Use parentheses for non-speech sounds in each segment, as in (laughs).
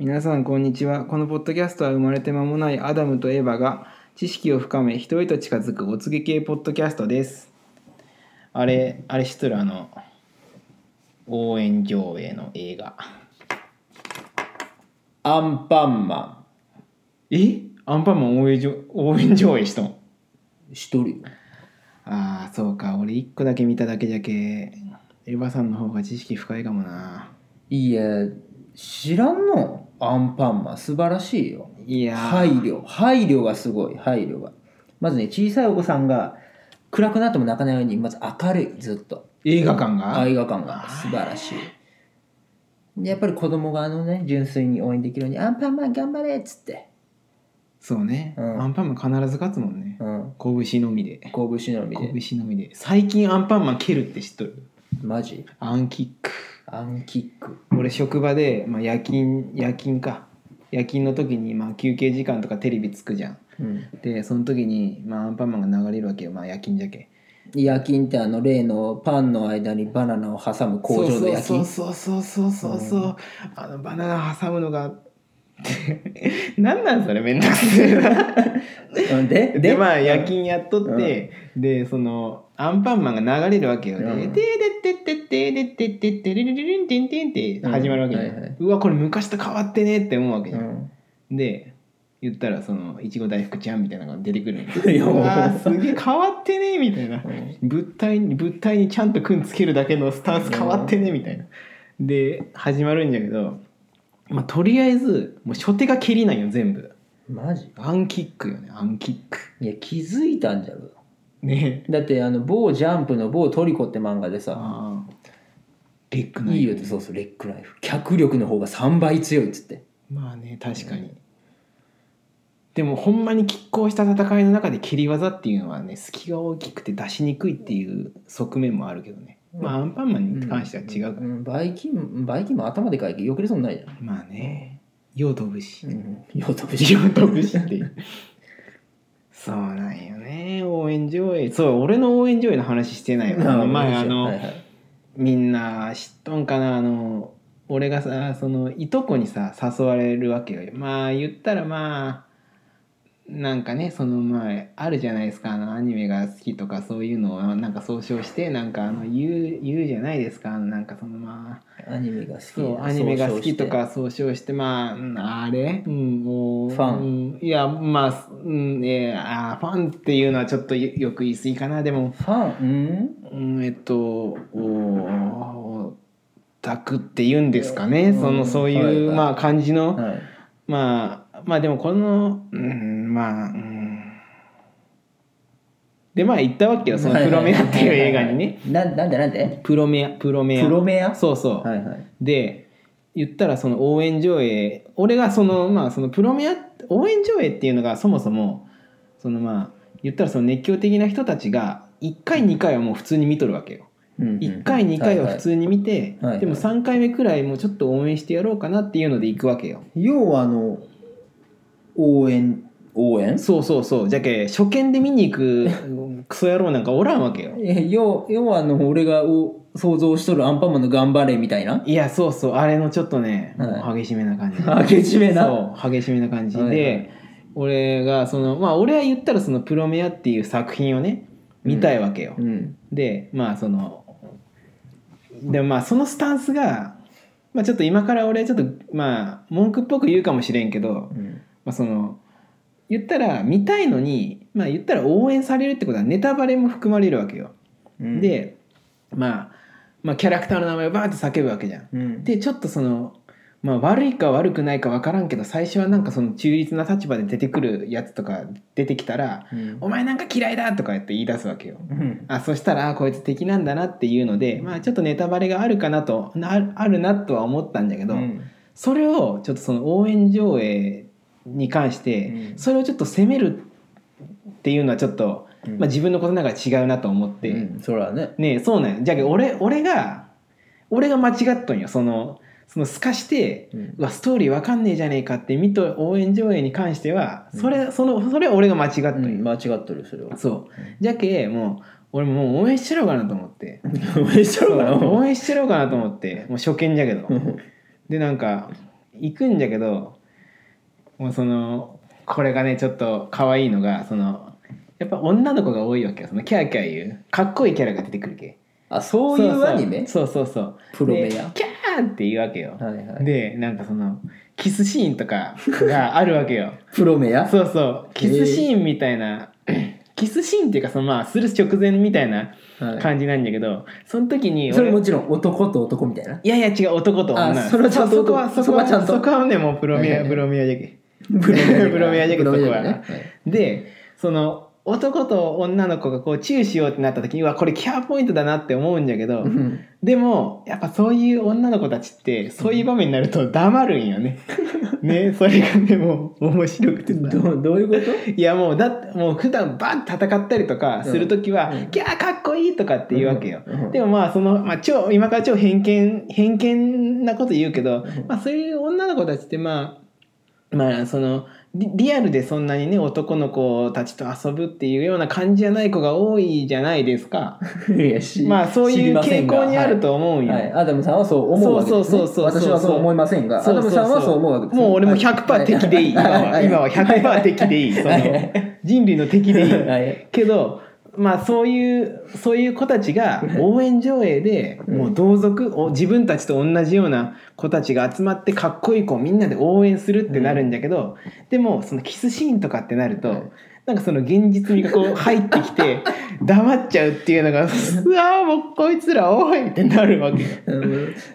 皆さんこんにちは。このポッドキャストは生まれて間もないアダムとエヴァが知識を深め人へと近づくお告げ系ポッドキャストです。あれあれ知っとるあの応援上映の映画。アンパンマえ？アンパンマン応援上応援上映したの？ンしとるよ。ああそうか。俺一個だけ見ただけじゃけエヴァさんの方が知識深いかもな。いや知らんの？アンパンマン。素晴らしいよ。いやー。配慮。配慮がすごい。配慮が。まずね小さいお子さんが暗くなっても泣かないようにまず明るい。ずっと。映画館が？映画館が。素晴らしい。でやっぱり子供があのね純粋に応援できるように「アンパンマン頑張れ!」っつって。そうね、うん。アンパンマン必ず勝つもんね。うん。拳のみで。拳のみで。拳のみで。最近アンパンマン蹴るって知っとる？マジ？アンキックアンキック。俺職場で、まあ、夜勤夜勤か。夜勤の時に、まあ、休憩時間とかテレビつくじゃん。うん。でその時に、まあ、アンパンマンが流れるわけよ、まあ、夜勤じゃけ夜勤ってあの例のパンの間にバナナを挟む工場の夜勤。そうそうそうそうそうそう、あのバナナ挟むのが (laughs) なんなんそれめんどくせえな。うんででまあ夜勤やっとって、でそのアンパンマンが流れるわけよ。ねうん「てでってってってでってってってれれれれんてんてん」って始まるわけよ、うんはいはいうわこれ昔と変わってねって思うわけじゃん、うんで言ったらそのいちご大福ちゃんみたいなのが出てくるいやうわーすげえ変わってねみたいなうん物体に物体にちゃんとくんつけるだけのスタンス変わってねみたいなで始まるんじゃけど、まあ、とりあえずもう初手が蹴りないよ全部。マジ？アンキックよねアンキック。いや気づいたんじゃろ。ね。だってあの某ジャンプの某トリコって漫画でさああレックナイフ。いいよってそうそうレックナイフ。脚力の方が3倍強いっつって。まあね確かに、でもほんまに拮抗した戦いの中で蹴り技っていうのはね隙が大きくて出しにくいっていう側面もあるけどね、まあアンパンマンに関しては違う。から、ん。バイキンバイキンも頭でかいけどよけれそうにないじゃん。まあね。よう飛ぶし、うん。よう飛ぶし。よう飛ぶしっていう。(laughs) そうなんよね。応援上映。そう俺の応援上映の話してないわ。(laughs) あの前あの、はいはい。みんな知っとんかな。あの俺がさそのいとこにさ誘われるわけよ。まあ言ったらまあなんかねそのまああるじゃないですか。あのアニメが好きとかそういうのをなんか総称してなんかあの言う言うじゃないですか。なんかそのまあアニメが好き。そうアニメが好きとか総称して。まあうんあれ？うんもうファン。うん。いやまあうんえーあーファンっていうのはちょっとよよく言い過ぎかな。でもファン？うん。えっとおオタクって言うんですかね、うん。そのそういう、はいはいまあ感じの、うんはい。まあまあでもこのうんまあうん。でまあ行ったわけよその「プロメア」っていう映画にね。ななんでなんで？プロメアプロメア。プロメア？そうそう、はいはい。で言ったらその応援上映俺がそのまあそのプロメア応援上映っていうのがそもそもそのまあ言ったらその熱狂的な人たちが1回2回はもう普通に見とるわけよ。1回2回は普通に見て、はいはい。でも3回目くらいもうちょっと応援してやろうかなっていうので行くわけよ。要はあの応援。応援？そうそうそう。じゃけ初見で見に行く (laughs) クソ野郎なんかおらんわけよ。え要要はあの俺がお想像しとるアンパンマンの頑張れみたいな？いやそうそう。あれのちょっとね、はい。激しめな感じ。(laughs) 激しめな？そう。激しめな感じで、はいはい。俺がそのまあ俺は言ったらその「プロメア」っていう作品をね見たいわけよ。うん。でまあそのでもまあそのスタンスが、まあ、ちょっと今から俺ちょっとまあ文句っぽく言うかもしれんけど、うんまあ、その言ったら見たいのにまあ言ったら応援されるってことはネタバレも含まれるわけよ。うんで、まあ、まあキャラクターの名前をバーって叫ぶわけじゃん。うんでちょっとその、まあ、悪いか悪くないか分からんけど最初はなんかその中立な立場で出てくるやつとか出てきたらうん「お前なんか嫌いだ!」とか言って言い出すわけよ。うんあそしたらあこいつ敵なんだなっていうので、まあ、ちょっとネタバレがあるかなとなあるなとは思ったんだけど、うんそれをちょっとその応援上映に関して、うん。それをちょっと責めるっていうのはちょっと、うん。まあ、自分のことながら違うなと思って、うんそれはね。ねえそうなんよじゃあ俺俺が俺が間違っとんよ。そのその透かして、うん。ストーリーわかんねえじゃねえかって見と応援上映に関してはうん。それ,、そのそれは俺が間違っとんよ、うん間違っとるそれは。そう。じゃけもう俺もう応援してやろうかなと思って。(laughs) 応援しちゃうかな？応援してやろうかなと思って。もう初見じゃけど。でなんか行くんだけどもうそのこれがねちょっと可愛いのがそのやっぱ女の子が多いわけよ。そのキャーキャー言う。かっこいいキャラが出てくるけ。あそういうアニメ？そうそうそう。プロメア？でキャーって言うわけよ、はいはい。でなんかそのキスシーンとかがあるわけよ。(laughs) プロメア？そうそう。キスシーンみたいな、(clears throat) キスシーンっていうかそのまあする直前みたいなはい。感じなんだけど、その時に俺それもちろん男と男みたいな？いやいや違う男と女。あそれはちゃんとそこはそこはそこはちゃんと。そこはねもうプロメア、はいはい。プロメアじゃけプロメアプロメアじゃけどプロメアそこはねでその男と女の子がこうチューしようってなった時にはこれキャーポイントだなって思うんだけど、はいうん。でもやっぱそういう女の子たちってそういう場面になると黙るんよね。(laughs) ねそれがねもう面白くてさ。どうどういうこと？いやもうだってもう普段バンって戦ったりとかする時はうん「キャーかっこいい!」とかって言うわけよ。うん。うん。でもまあその、まあ、超今から超偏見偏見なこと言うけど、まあ、そういう女の子たちってまあまあそのリリアルでそんなにね男の子たちと遊ぶっていうような感じじゃない子が多いじゃないですか。(laughs) まあそういう傾向にあると思うんよ。はいはい。アダムさんはそう思うわけです、ね、そうそうそうそう。私はそう思いませんが。アダムさんはそう思うわけです、ね、もう俺も100%敵でいい。今は今は100%敵でいい。その人類の敵でいい。はい。けどまあそういうそういう子たちが応援上映でうん。もう同族お自分たちと同じような子たちが集まってかっこいい子をみんなで応援するってなるんだけど、でもそのキスシーンとかってなると、はいなんかその現実味がこう (laughs) 入ってきて黙っちゃうっていうのが (laughs) うわーもうこいつらおいってなるわけ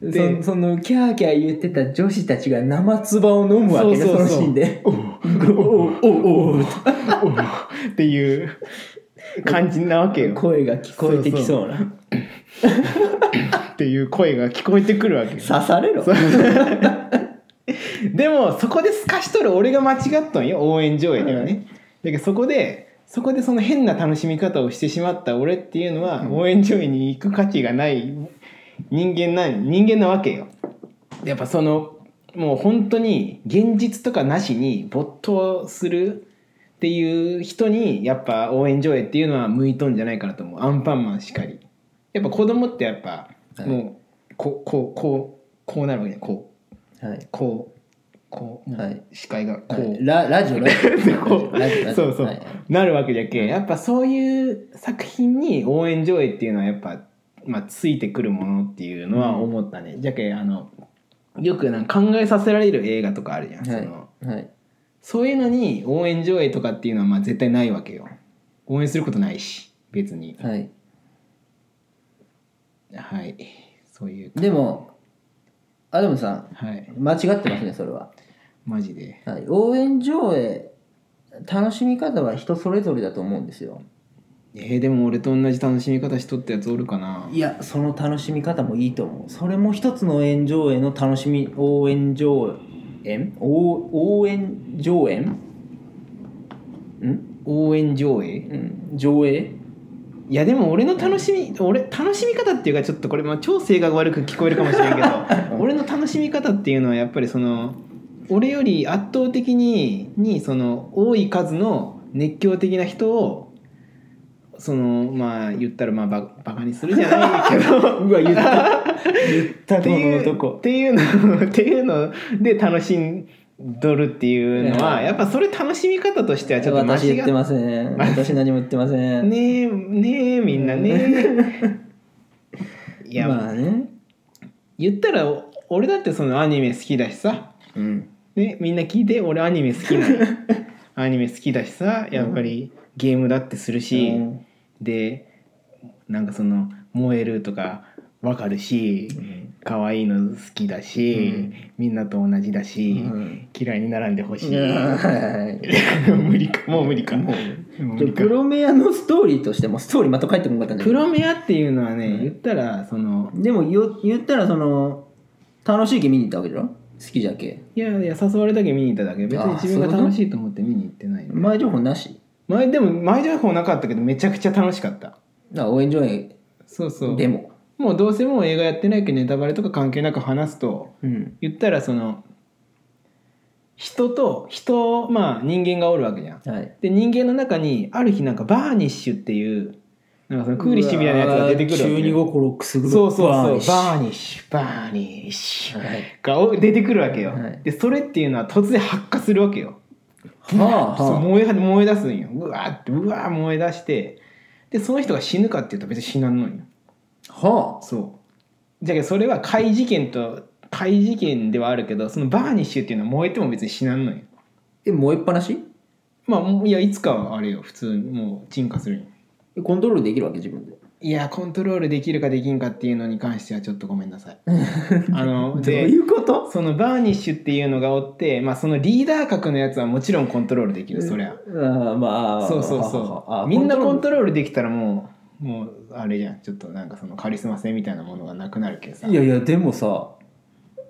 でそそのキャーキャー言ってた女子たちが生唾を飲むわけねそうそうそう。そのシーンで。おうおうおうおうっていう感じなわけよ。声が聞こえてきそうなっていう声が聞こえてくるわけよ。刺されろでもそこで透かしとる俺が間違っとんよ応援上映ではね。だけどそこでそこでその変な楽しみ方をしてしまった俺っていうのは、うん応援上映に行く価値がない人間な人間なわけよ。やっぱそのもう本当に現実とかなしに没頭するっていう人にやっぱ応援上映っていうのは向いとんじゃないかなと思う。アンパンマンしかり。やっぱ子供ってやっぱはい。もうこうこうこうこうなるわけねこう。はい。こうこう、はい。視界がこう、はいララジオラジオ。(laughs) そうそう、はいなるわけじゃけやっぱそういう作品に応援上映っていうのはやっぱ、まあ、ついてくるものっていうのは思ったね、じゃけあのよくなんか考えさせられる映画とかあるじゃん、はい。そのはいそういうのに応援上映とかっていうのはまあ絶対ないわけよ。応援することないし別に。はい。はい。そういう。でもアダムさんはい。間違ってますねそれは、マジで。はい、応援上映楽しみ方は人それぞれだと思うんですよ。えー、でも俺と同じ楽しみ方しとったやつおるかな。いやその楽しみ方もいいと思う。それも一つの応援上映の楽しみ応援上演応応援上演？ん、応援上映？うん、上映？いやでも俺の楽しみ俺楽しみ方っていうかちょっとこれまあ超性格悪く聞こえるかもしれんけど (laughs) 俺の楽しみ方っていうのはやっぱりその俺より圧倒的ににその多い数の熱狂的な人をそのまあ言ったらまあババカにするじゃないけど。(laughs) うわ言った言ったこの男。っていうのっていうので楽しんどるっていうのはうんやっぱそれ楽しみ方としてはちょっと間違私言ってません。(laughs) 私何も言ってません。ねえねえみんなね。(laughs) いや、まあね。言ったらお俺だってそのアニメ好きだしさ、うん。ね、みんな聞いて俺アニメ好きなの (laughs) アニメ好きだしさやっぱりゲームだってするし、うん。でなんかその燃えるとかわかるし可愛いの好きだし、うん。みんなと同じだし、うん。嫌いに並んでほしい、はい (laughs) 無理か。(laughs) もう無理か。もう無理か。プロメアのストーリーとしてもストーリーまた帰ってこなかったんじゃプないロメアっていうのはね、うん。言ったらそのでもよ言ったらその楽しい気見に行ったわけじゃん好きじゃけ。いやいや誘われたけ見に行っただけ。別にあ自分が楽しいと思って見に行ってないの前情報なし？前でも前情報なかったけどめちゃくちゃ楽しかった。あ応援上映そうそう。でももうどうせもう映画やってないけどネタバレとか関係なく話すとうん。言ったらその人と人まあ人間がおるわけじゃん。はい。で人間の中にある日なんかバーニッシュっていうなんかそのクーリッシュみたいなやつが出てくるわけ中二心くすぐるそうそうそうバーニッシュ。バーニッシュはいがお出てくるわけよ、はい。でそれっていうのは突然発火するわけよ。はあはそう燃え燃え出すんよ。うわーってうわー燃え出してでその人が死ぬかっていうと別に死なんのんよあ。はそう。じゃけどそれは怪事件と怪事件ではあるけどそのバーニッシュっていうのは燃えても別に死なんのよ。え燃えっぱなし？まあいやいつかはあれよ普通に。もう鎮火するんよえコントロールできるわけ自分で？いやコントロールできるかできんかっていうのに関してはちょっとごめんなさい。(laughs) あのどういうこと？そのバーニッシュっていうのがおって、まあ、そのリーダー格のやつはもちろんコントロールできるそりゃ。あーまあそうそうはははあそうみんなコントロロールできたらもうもうあれじゃん。ちょっとなんかそのカリスマ性みたいなものがなくなるけどさ。いやいやでもさ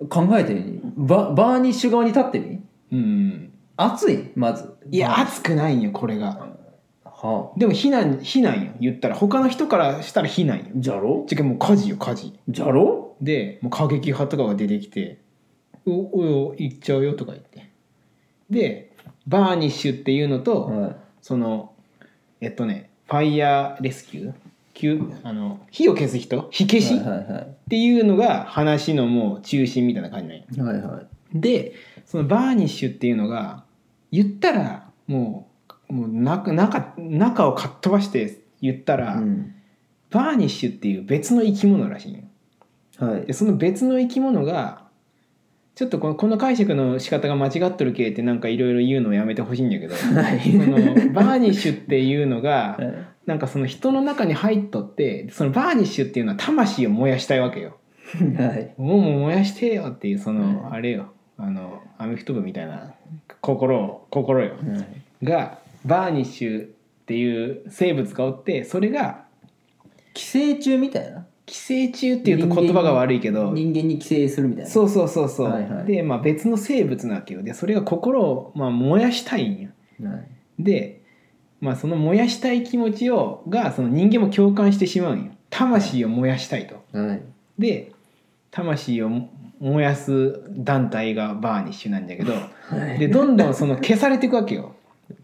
考えてみ。ババーニッシュ側に立ってみ。うん熱い？まず。いや熱くないんよこれが。はあ。でも避難避難よ。言ったら他の人からしたら避難よ。じゃろ？じゃけもう火事よ火事。じゃろ？でもう過激派とかが出てきて「おおい行っちゃうよ」とか言って。でバーニッシュっていうのと、はそのえっとねファイヤーレスキュー？救あの火を消す人？火消しっていうのが話のもう中心みたいな感じなんよはいはい。でそのバーニッシュっていうのが言ったらもうもう中中中をかっ飛ばして言ったら、うん。バーニッシュっていう別の生き物らしいんよはい。でその別の生き物がちょっとこのこの解釈の仕方が間違っとるけってなんかいろいろ言うのをやめてほしいんだけど。そはい。のバーニッシュっていうのがはい (laughs) なんかその人の中に入っとってそのバーニッシュっていうのは魂を燃やしたいわけよ。はい。もう燃やしてよっていうその、はあれよ。あのアメフト部みたいな心を心よ。がバーニッシュっていう生物がおってそれが寄生虫みたいな寄生虫っていうと言葉が悪いけど人間に寄生するみたいな。そうそうそうそう、はいはい。で、まあ、別の生物なわけよ。でそれが心を、まあ、燃やしたいんよはい。で、まあ、その燃やしたい気持ちをがその人間も共感してしまうんよ魂を燃やしたいと。はい。で魂を燃やす団体がバーニッシュなんだけどはい。でどんどんその消されていくわけよ。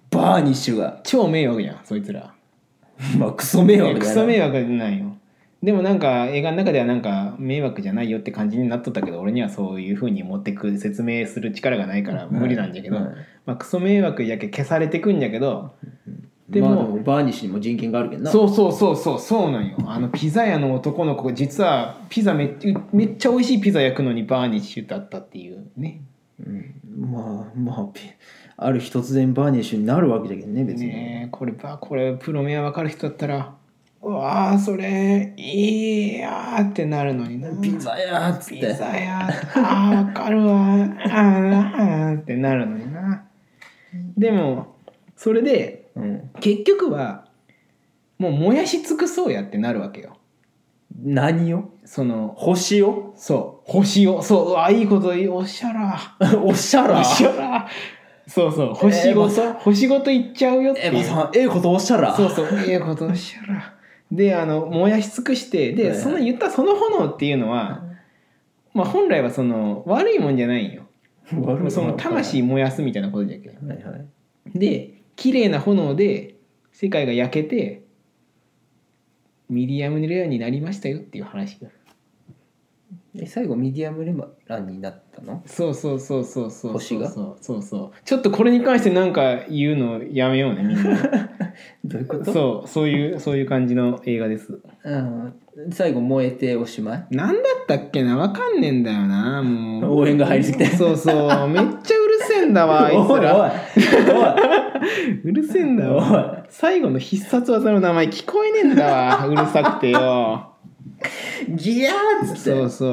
バーニッシュが。超迷惑じゃんそいつら。まあクソ迷惑クソ迷惑なんよでもなんか映画の中ではなんか迷惑じゃないよって感じになっとったけど俺にはそういう風に持ってく説明する力がないから無理なんだけど、はいまあ、クソ迷惑やけ消されてくんやけどでもでも,、バーニッシュにも人権があるけどな。そうそうそうそうそうなんよ。あのピザ屋の男の子実はピザめっめっちゃ美味しいピザ焼くのにバーニッシュだったっていうね。うん、まあまあピある日突然バーニッシュになるわけだけどね別に、ねえこればこれプロメア分かる人だったらうわあそれいいやーってなるのにな。ピザやーっつってピザやあーわかるわあーあーってなるのにな。でもそれでうん、結局はもう燃やし尽くそうやってなるわけよ。何を？その星を？そう。星をそう。うわいいこと言う。おっしゃら。(laughs) おっしゃら？おっしゃら。そうそう。星ごと、星ごといっちゃうよっていう。ええことおっしゃら？そうそう。ええことおっしゃらであの燃やし尽くしてで、はいはい。その言ったその炎っていうのは、まあ本来はその悪いもんじゃないんよ。その魂燃やすみたいなことじゃけはいはい。で綺麗な炎で世界が焼けてミディアムレアになりましたよっていう話え最後ミディアムレランになったの？そうそうそうそうそう星が？そうそう。そうちょっとこれに関して何か言うのやめようね (laughs) みんな。どういうこと？そうそういうそういう感じの映画です。うん、最後燃えておしまい？なんだったっけな？わかんねえんだよなもう。応援が入りすぎて。そうそう。めっちゃうるせえんだわ (laughs) あいつおい。らお (laughs) うるせえんだわ。最後の必殺技の名前聞こえねえんだわ。うるさくてよ (laughs) ギヤーっつって。そうそう。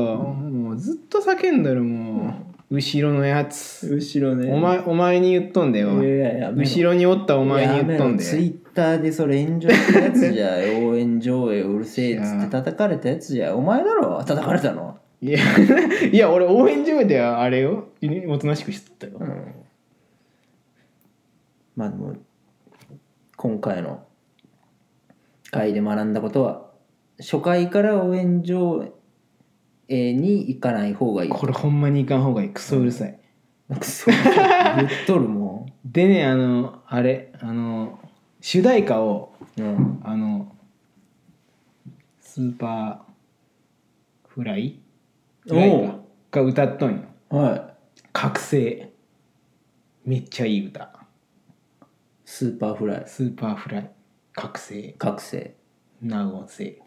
もうずっと叫んだるもう後ろのやつ。後ろね。お前お前に言っとんだよいやいや後ろにおったお前に言っとんで。ツイッターでそれ炎上したやつじゃ応援 (laughs) 上映うるせえっつって叩かれたやつじゃお前だろ。叩かれたの？いや (laughs) いや俺応援上映ではあれよ。おとなしくしとったよ、うん。まあでも今回の回で学んだことは初回から応援上映に行かない方がいい。これほんまにいかん方がいい。クソうるさい、クソ言っとるもでねあのあれあの主題歌をん、うん、あの Superfly？フライおかが歌っとんよ。は覚醒。めっちゃいい歌。いスーパーフライ。スーパーフライ。覚醒。覚醒。納言性